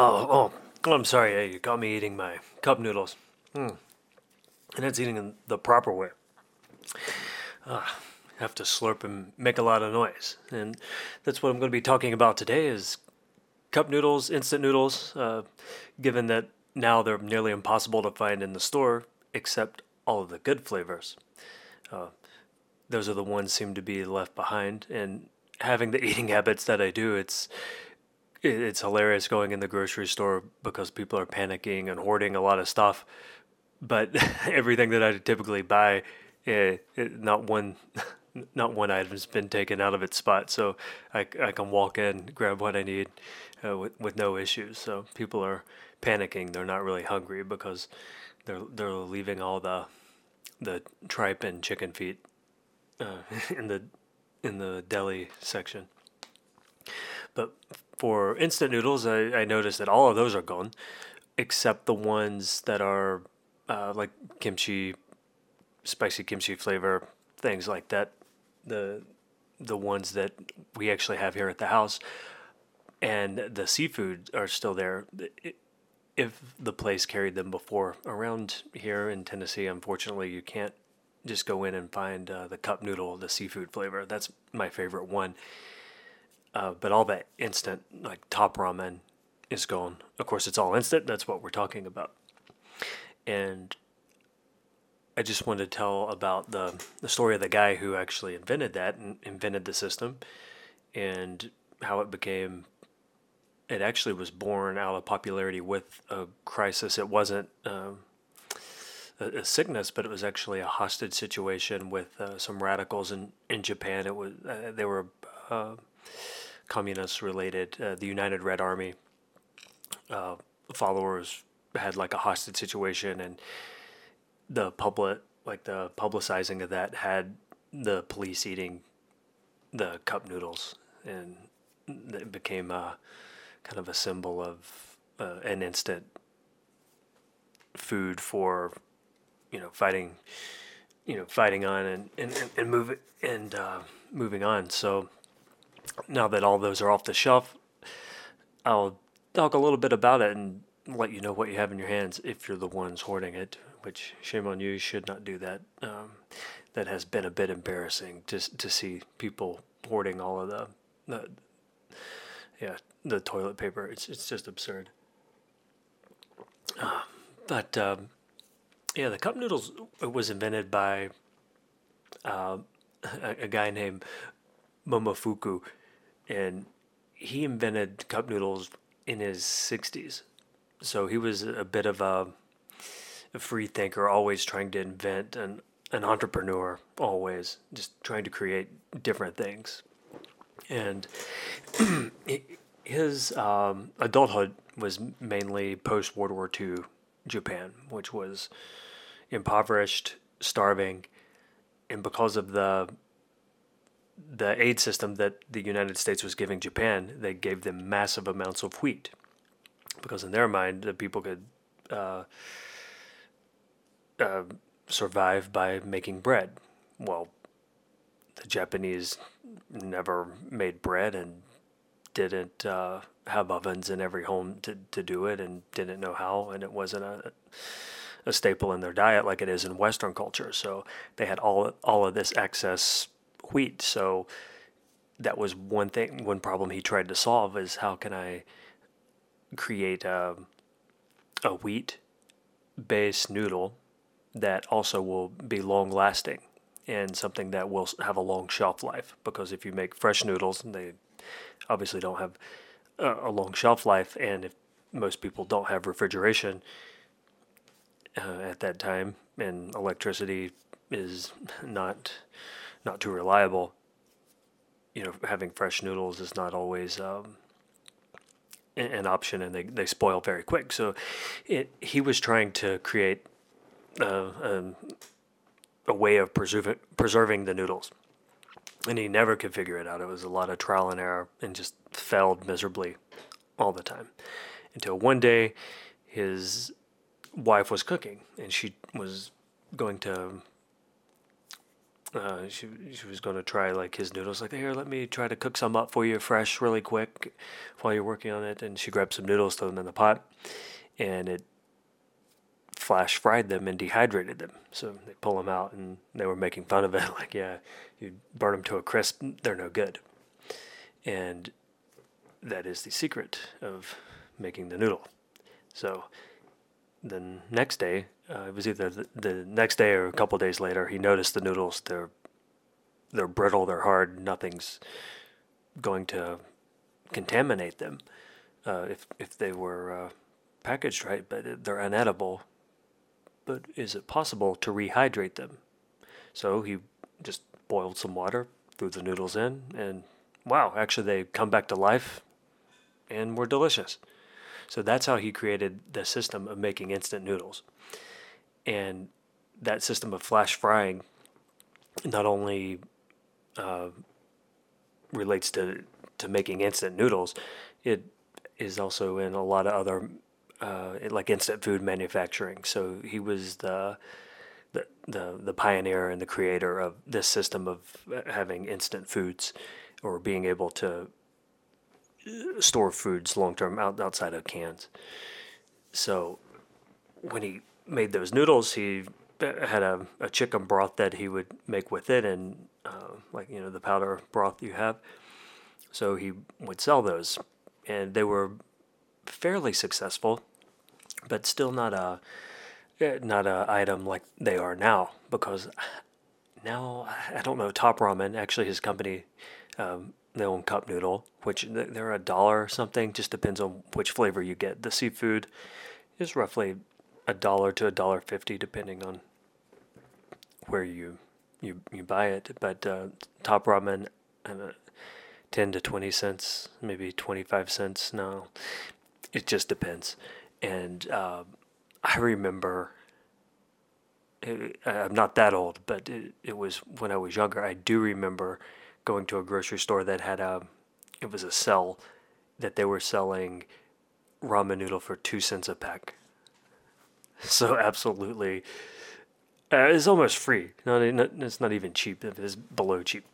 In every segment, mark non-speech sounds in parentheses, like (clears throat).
Oh, oh, I'm sorry. You caught me eating my cup noodles. Mm. And it's eating in the proper way. Ah, have to slurp and make a lot of noise. And that's what I'm going to be talking about today is cup noodles, instant noodles, uh, given that now they're nearly impossible to find in the store except all of the good flavors. Uh, those are the ones seem to be left behind and having the eating (laughs) habits that I do, it's it- it's hilarious going in the grocery store because people are panicking and hoarding a lot of stuff. But (laughs) everything that I typically buy, eh, it, not one, (laughs) not one item's been taken out of its spot. So I, I can walk in, grab what I need, uh, with with no issues. So people are panicking; they're not really hungry because they're they're leaving all the the tripe and chicken feet uh, (laughs) in the in the deli section. But for instant noodles, I, I noticed that all of those are gone, except the ones that are uh, like kimchi, spicy kimchi flavor, things like that. The the ones that we actually have here at the house, and the seafood are still there. If the place carried them before, around here in Tennessee, unfortunately, you can't just go in and find uh, the cup noodle, the seafood flavor. That's my favorite one. Uh, but all that instant, like top ramen, is gone. Of course, it's all instant. That's what we're talking about. And I just wanted to tell about the the story of the guy who actually invented that and invented the system, and how it became. It actually was born out of popularity with a crisis. It wasn't. Um, a, sickness, but it was actually a hostage situation with uh, some radicals in, in Japan. It was uh, they were uh, communist related. Uh, the United Red Army uh, followers had like a hostage situation, and the public, like the publicizing of that, had the police eating the cup noodles, and it became a kind of a symbol of uh, an instant food for you know fighting you know fighting on and and, and, and move and uh, moving on so now that all those are off the shelf i'll talk a little bit about it and let you know what you have in your hands if you're the ones hoarding it which shame on you you should not do that. Um, that has been a bit embarrassing just to see people hoarding all of the, the yeah the toilet paper. It's, it's just absurd. Uh, but um, yeah, the cup noodles was invented by uh, (laughs) a, a guy named Momofuku, and he invented cup noodles in his 60s. So he was a bit of a, a free thinker, always trying to invent, and an entrepreneur, always just trying to create different things. And (clears throat) his um, adulthood was mainly post World War II Japan, which was impoverished, starving, and because of the the aid system that the United States was giving Japan, they gave them massive amounts of wheat, because in their mind, the people could uh, uh, survive by making bread. Well, the Japanese never made bread and didn't uh, have ovens in every home to, to do it and didn't know how, and it wasn't a a staple in their diet like it is in Western culture. So they had all all of this excess wheat. So that was one thing, one problem he tried to solve is how can I create a, a wheat based noodle that also will be long lasting and something that will have a long shelf life. Because if you make fresh noodles, they obviously don't have a, a long shelf life, and if most people don't have refrigeration, uh, at that time, and electricity is (laughs) not not too reliable. You know, having fresh noodles is not always um, an option, and they, they spoil very quick. So, it, he was trying to create uh, um, a way of preserving preserving the noodles, and he never could figure it out. It was a lot of trial and error, and just failed miserably all the time, until one day, his wife was cooking and she was going to uh, she she was to try like his noodles. Like here, let me try to cook some up for you fresh, really quick, while you're working on it. And she grabbed some noodles, threw them in the pot, and it flash fried them and dehydrated them. So they pull them out, and they were making fun of it. (laughs) Like, yeah, you burn them to a crisp, they're no good. And that is the secret of making the noodle. So the next day, uh, it was either the, the next day or a couple days later, he noticed the noodles. They're they're brittle, they're hard. Nothing's going to contaminate them uh, if if they were uh, packaged right, but they're unedible. But is it possible to rehydrate them? So he just boiled some water, threw the noodles in, and wow, actually they come back to life and were delicious. So that's how he created the system of making instant noodles. And that system of flash frying not only uh, relates to, to making instant noodles, it is also in a lot of other, uh, like instant food manufacturing. So he was the, the, the, the pioneer and the creator of this system of uh, having instant foods or being able to store foods long term out, outside of cans. So when he made those noodles, he had a, a chicken broth that he would make with it, and uh, like you know the powder broth you have. So he would sell those, and they were fairly successful, but still not a not a item like they are now because now I don't know Top Ramen actually his company um, they own cup noodle, which they're a dollar or something. Just depends on which flavor you get. The seafood is roughly a dollar to a dollar fifty, depending on where you you you buy it. But uh, top ramen, uh, ten to twenty cents, maybe twenty five cents. No, it just depends. And uh, I remember. It, I'm not that old, but it, it was when I was younger. I do remember going to a grocery store that had a it was a cell that they were selling ramen noodle for two cents a pack. (laughs) So absolutely, uh, it's almost free. Not, it's not even cheap. It's below cheap.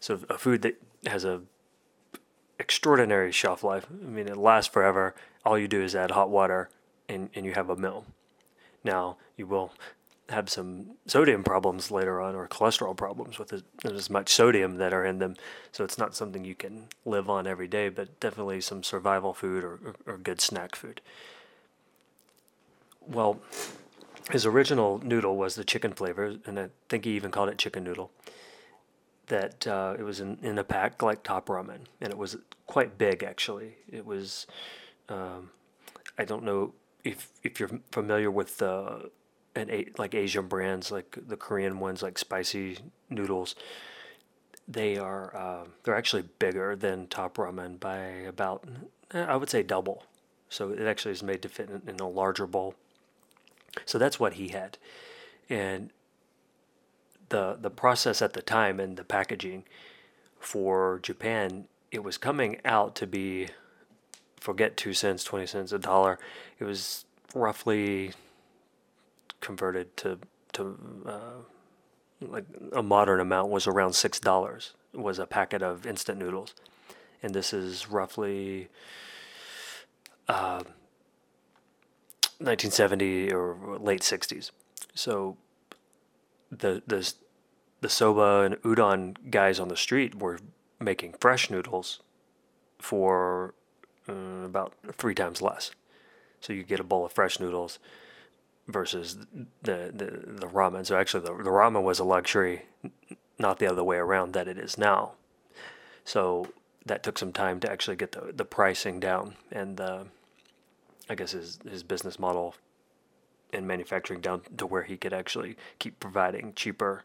So a food that has a extraordinary shelf life. I mean, it lasts forever. All you do is add hot water, and, and you have a meal. Now you will have some sodium problems later on or cholesterol problems with as much sodium that are in them. So it's not something you can live on every day, but definitely some survival food or, or, or good snack food. Well, his original noodle was the chicken flavor, and I think he even called it chicken noodle. That uh, it was in, in a pack like top ramen, and it was quite big actually. It was, um, I don't know if if you're familiar with the and like Asian brands, like the Korean ones, like spicy noodles, they are uh, they're actually bigger than top ramen by about I would say double. So it actually is made to fit in, in a larger bowl. So that's what he had, and the the process at the time and the packaging for Japan, it was coming out to be forget two cents, twenty cents, a dollar. It was roughly converted to to uh, like a modern amount was around six dollars was a packet of instant noodles, and this is roughly uh, 1970 or late 60s. So the the the soba and udon guys on the street were making fresh noodles for uh, about three times less. So you get a bowl of fresh noodles versus the, the, the ramen. So actually, the, the ramen was a luxury, not the other way around that it is now. So that took some time to actually get the, the pricing down and the, I guess his, his business model in manufacturing down to where he could actually keep providing cheaper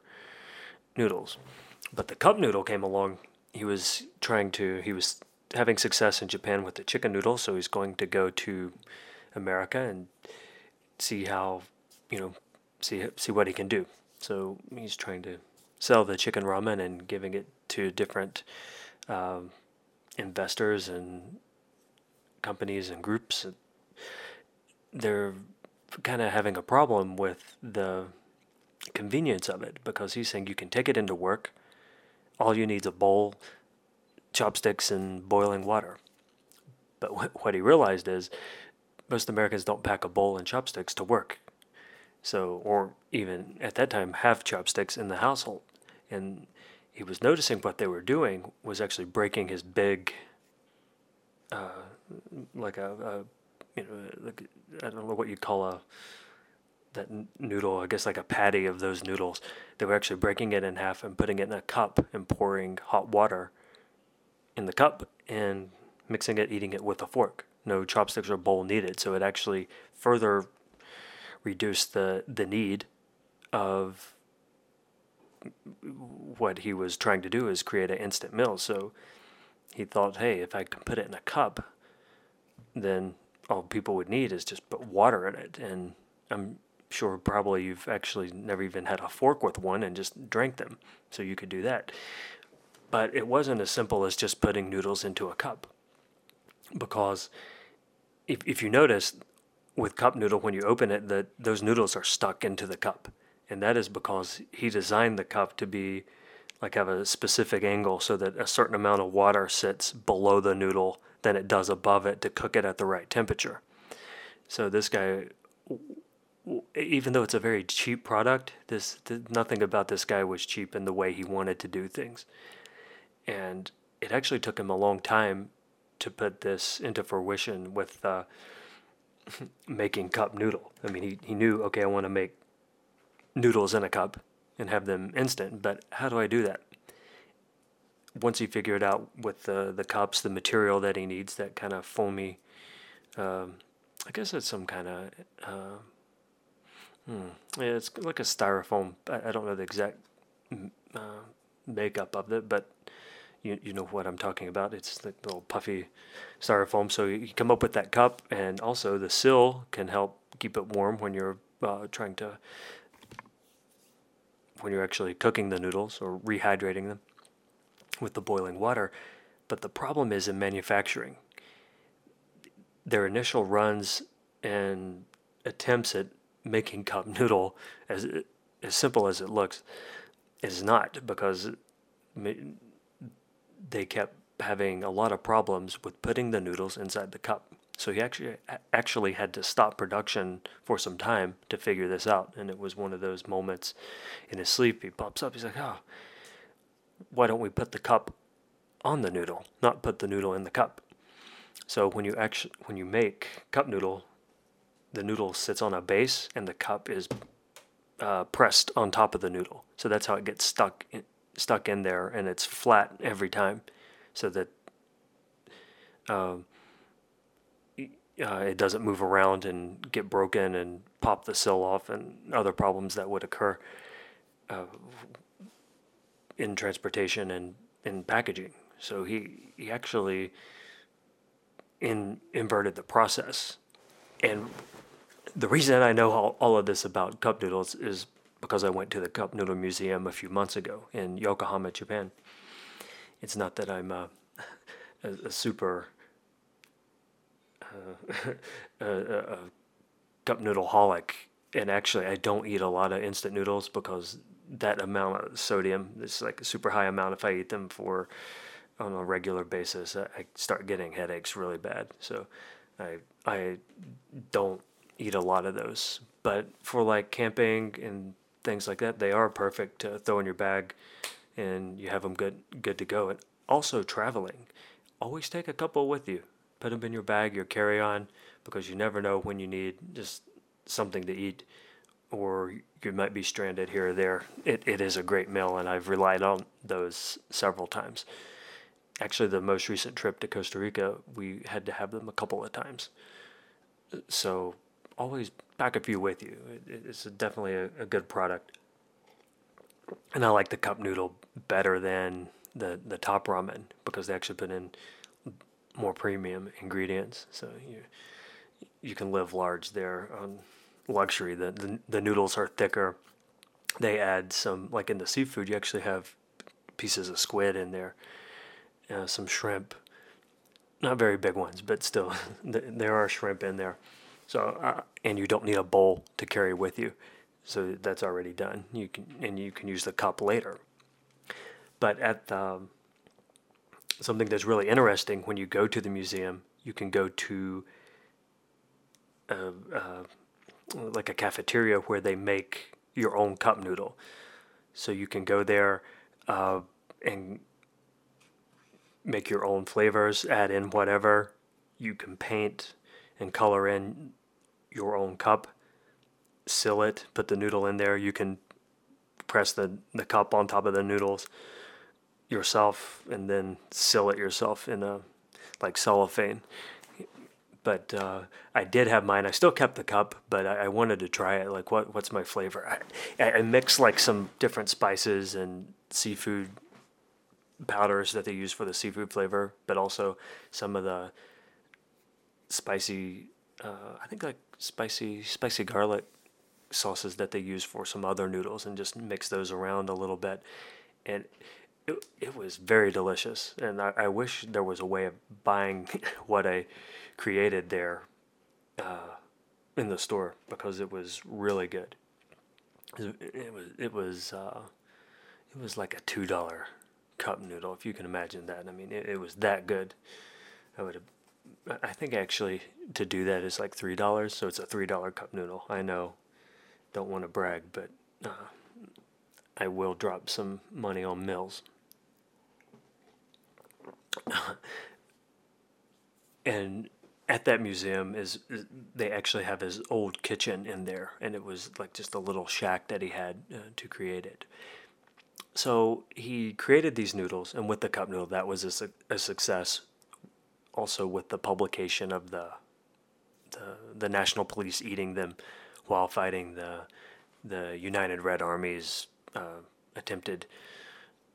noodles. But the cup noodle came along. He was trying to, he was having success in Japan with the chicken noodle, so he's going to go to America and see how, you know, see see what he can do. So he's trying to sell the chicken ramen and giving it to different um, investors and companies and groups. They're kind of having a problem with the convenience of it because he's saying you can take it into work. All you need is a bowl, chopsticks, and boiling water. But what, what he realized is most Americans don't pack a bowl and chopsticks to work. So, or even at that time, have chopsticks in the household. And he was noticing what they were doing was actually breaking his big, uh, like a, a, you know, like, I don't know what you'd call a, that noodle, I guess like a patty of those noodles. They were actually breaking it in half and putting it in a cup and pouring hot water in the cup and mixing it, eating it with a fork. No chopsticks or bowl needed. So it actually further reduced the, the need of what he was trying to do is create an instant meal. So he thought, hey, if I can put it in a cup, then all people would need is just put water in it. And I'm sure probably you've actually never even had a fork with one and just drank them. So you could do that. But it wasn't as simple as just putting noodles into a cup. Because if, if you notice, with cup noodle, when you open it, that those noodles are stuck into the cup and that is because he designed the cup to be like have a specific angle so that a certain amount of water sits below the noodle than it does above it to cook it at the right temperature. So this guy, even though it's a very cheap product, this nothing about this guy was cheap in the way he wanted to do things, and it actually took him a long time to put this into fruition with uh, (laughs) making cup noodle. I mean, he, he knew okay, I want to make noodles in a cup and have them instant, but how do I do that? Once he figured out with the, the cups, the material that he needs, that kind of foamy, um, I guess it's some kind of, uh, hmm, yeah, it's like a styrofoam. I, I don't know the exact uh, makeup of it, but you, you know what I'm talking about. It's the little puffy styrofoam. So you come up with that cup, and also the sill can help keep it warm when you're uh, trying to when you're actually cooking the noodles or rehydrating them with the boiling water. But the problem is in manufacturing. Their initial runs and attempts at making cup noodle as as simple as it looks is not because they kept having a lot of problems with putting the noodles inside the cup. So he actually actually had to stop production for some time to figure this out, and it was one of those moments in his sleep. He pops up. He's like, "Oh, why don't we put the cup on the noodle, not put the noodle in the cup?" So when you actually when you make cup noodle, the noodle sits on a base, and the cup is uh, pressed on top of the noodle. So that's how it gets stuck in, stuck in there, and it's flat every time, so that. Um, uh, it doesn't move around and get broken and pop the sill off and other problems that would occur uh, in transportation and in packaging. So he, he actually in, inverted the process. And the reason I know all, all of this about cup noodles is because I went to the Cup Noodle Museum a few months ago in Yokohama, Japan. It's not that I'm uh, (laughs) uh, (laughs) a, a, a super a, a, cup noodle holic, and actually I don't eat a lot of instant noodles because that amount of sodium. It's like a super high amount. If I eat them for on a regular basis, I, I start getting headaches really bad. So I I don't eat a lot of those. But for like camping and things like that, they are perfect to throw in your bag, and you have them good good to go. And also traveling, always take a couple with you put them in your bag, your carry on, because you never know when you need just something to eat or you might be stranded here or there. It, it is a great meal, and I've relied on those several times. Actually, the most recent trip to Costa Rica, we had to have them a couple of times. So always pack a few with you. It, it's definitely a, a good product. And I like the cup noodle better than the, the top ramen because they actually put in more premium ingredients. So you you can live large there on luxury. The, the the noodles are thicker. They add some like in the seafood. You actually have pieces of squid in there, uh, some shrimp. Not very big ones, but still, (laughs) there are shrimp in there. So uh, and you don't need a bowl to carry with you. so that's already done. You can and you can use the cup later. But at the something that's really interesting when you go to the museum, you can go to a, uh, like a cafeteria where they make your own cup noodle. So you can go there uh, and make your own flavors, add in whatever. You can paint and color in your own cup, seal it, put the noodle in there. You can press the, the cup on top of the noodles yourself and then seal it yourself in a like cellophane. But uh, I did have mine. I still kept the cup, but I, I wanted to try it. Like, what what's my flavor? I, I like some different spices and seafood powders that they use for the seafood flavor, but also some of the spicy, uh, I think like spicy spicy garlic sauces that they use for some other noodles, and just mix those around a little bit, and it, it was very delicious. And I, I wish there was a way of buying (laughs) what I created there uh, in the store because it was really good. It was it was uh, it was like a two dollar cup noodle if you can imagine that. I mean, it, it was that good. I would. I think actually to do that is like three dollars, so it's a three dollar cup noodle. I know, don't want to brag, but uh, I will drop some money on Mills. (laughs) and at that museum is they actually have his old kitchen in there, and it was like just a little shack that he had uh, to create it. So he created these noodles, and with the cup noodle, that was a, su- a success. Also, with the publication of the, the the National Police eating them while fighting the the United Red Army's uh, attempted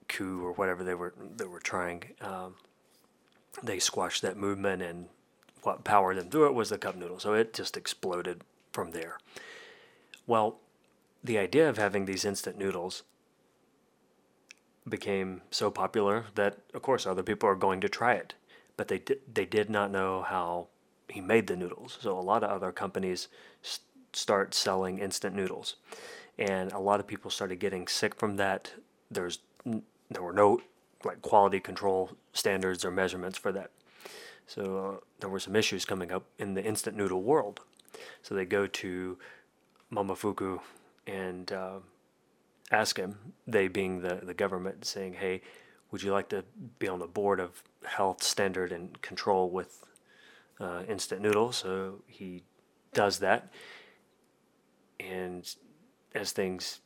coup or whatever they were they were trying. Um, they squashed that movement, and what powered them through it was the cup noodle. So it just exploded from there. Well, the idea of having these instant noodles became so popular that, of course, other people are going to try it. But they did, they did not know how he made the noodles. So a lot of other companies st- start selling instant noodles, and a lot of people started getting sick from that. There's there were no like quality control standards or measurements for that. So uh, there were some issues coming up in the instant noodle world. So they go to Momofuku and uh, ask him, they being the, the government, saying, hey, would you like to be on the board of health standard and control with uh, instant noodles? So he does that. And as things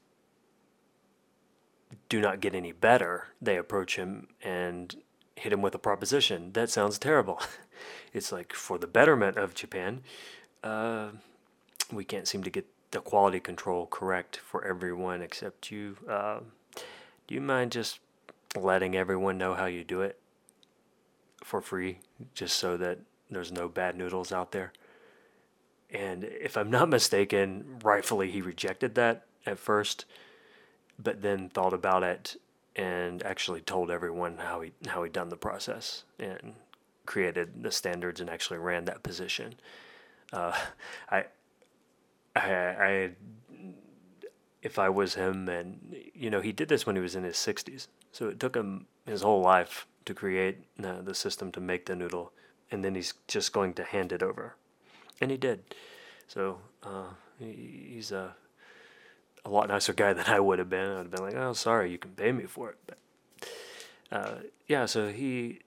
do not get any better, they approach him and hit him with a proposition. That sounds terrible. (laughs) it's like, for the betterment of Japan, uh, we can't seem to get the quality control correct for everyone except you. Uh, do you mind just letting everyone know how you do it for free, just so that there's no bad noodles out there? And if I'm not mistaken, rightfully he rejected that at first but then thought about it and actually told everyone how he how he done the process and created the standards and actually ran that position. Uh, (laughs) I, I, I, if I was him, and you know, he did this when he was in his sixties, so it took him his whole life to create the system to make the noodle, and then he's just going to hand it over, and he did. So uh, he, he's a a lot nicer guy (laughs) than I would have been. I would have been like, "Oh, sorry, you can pay me for it." But uh, yeah, so he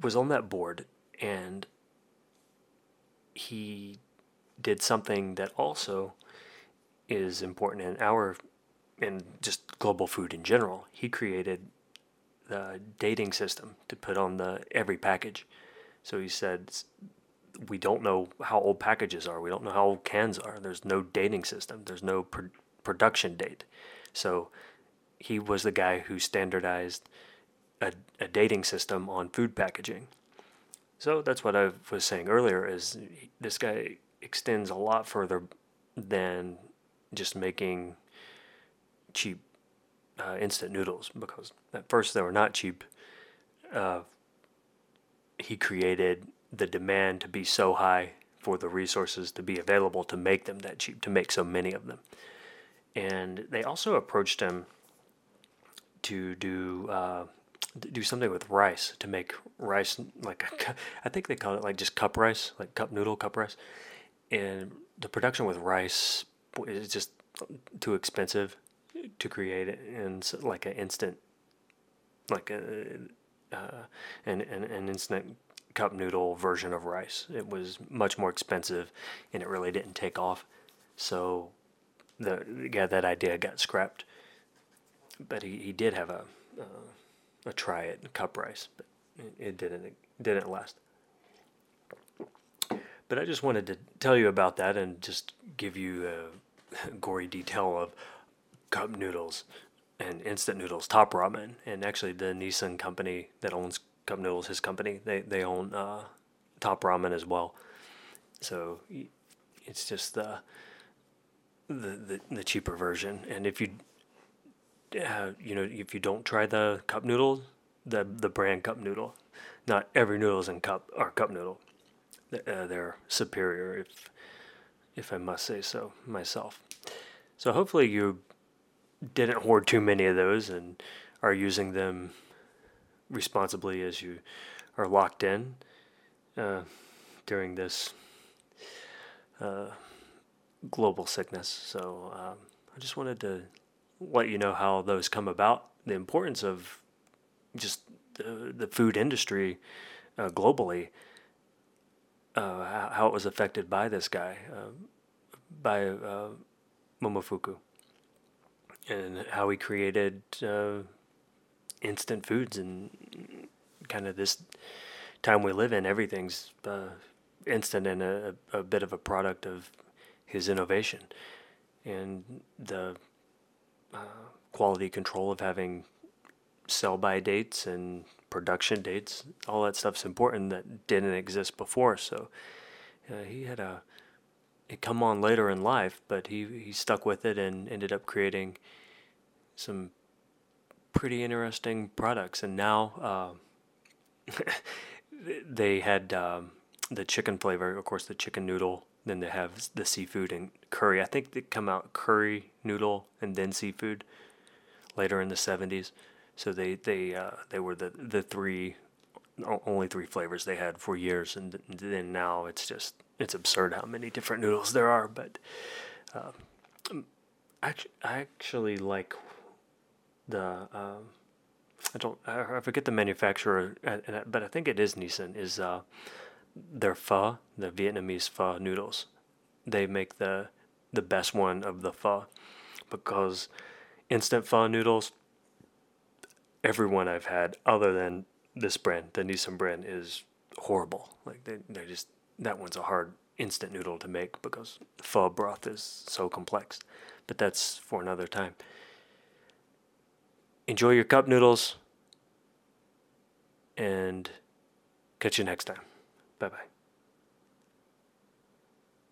was on that board, and he did something that also is important in our in just global food in general. He created the dating system to put on the every package. So he said we don't know how old packages are. We don't know how old cans are. There's no dating system. There's no pr- production date. So he was the guy who standardized a, a dating system on food packaging. So that's what I was saying earlier is this guy extends a lot further than just making cheap uh, instant noodles because at first they were not cheap. Uh, he created the demand to be so high for the resources to be available to make them that cheap, to make so many of them. And they also approached him to do uh, do something with rice to make rice like I think they call it like just cup rice, like cup noodle cup rice. And the production with rice is just too expensive to create it and like an instant like a uh, an, an, an instant cup noodle version of rice. It was much more expensive, and it really didn't take off. So, the yeah, that idea got scrapped. But he, he did have a uh, a try at cup rice, but it didn't it didn't last. But I just wanted to tell you about that and just give you a (laughs) gory detail of cup noodles and instant noodles, Top Ramen, and actually the Nissin company that owns Cup Noodles, his company, they they own uh, Top Ramen as well. So it's just the the the, the cheaper version. And if you uh, you know if you don't try the cup noodle, the the brand cup noodle, not every noodles in cup are cup noodle. Uh, they're superior, if if I must say so myself. So hopefully you didn't hoard too many of those and are using them responsibly as you are locked in uh, during this uh, global sickness. So um, I just wanted to let you know how those come about, the importance of just the, the food industry uh, globally, uh, how, it was affected by this guy, uh, by uh, Momofuku, and how he created instant foods and kind of this time we live in, everything's uh, instant and a, a bit of a product of his innovation and the uh, quality control of having sell by dates and production dates. All that stuff's important that didn't exist before. So uh, he had a it come on later in life, but he he stuck with it and ended up creating some pretty interesting products. And now uh, (laughs) they had um, the chicken flavor, of course, the chicken noodle. Then they have the seafood and curry. I think they come out curry noodle and then seafood later in the seventies. So they they uh, they were the the three only three flavors they had for years, and then now it's just it's absurd how many different noodles there are. But uh, I actually like the um, I don't I forget the manufacturer, but I think it is Nissin. Is uh, their pho, the Vietnamese pho noodles. They make the the best one of the pho because instant pho noodles. Everyone I've had, other than this brand, the Nissin brand, is horrible. Like they they just that one's a hard instant noodle to make because pho broth is so complex. But that's for another time. Enjoy your cup noodles and catch you next time. Bye bye.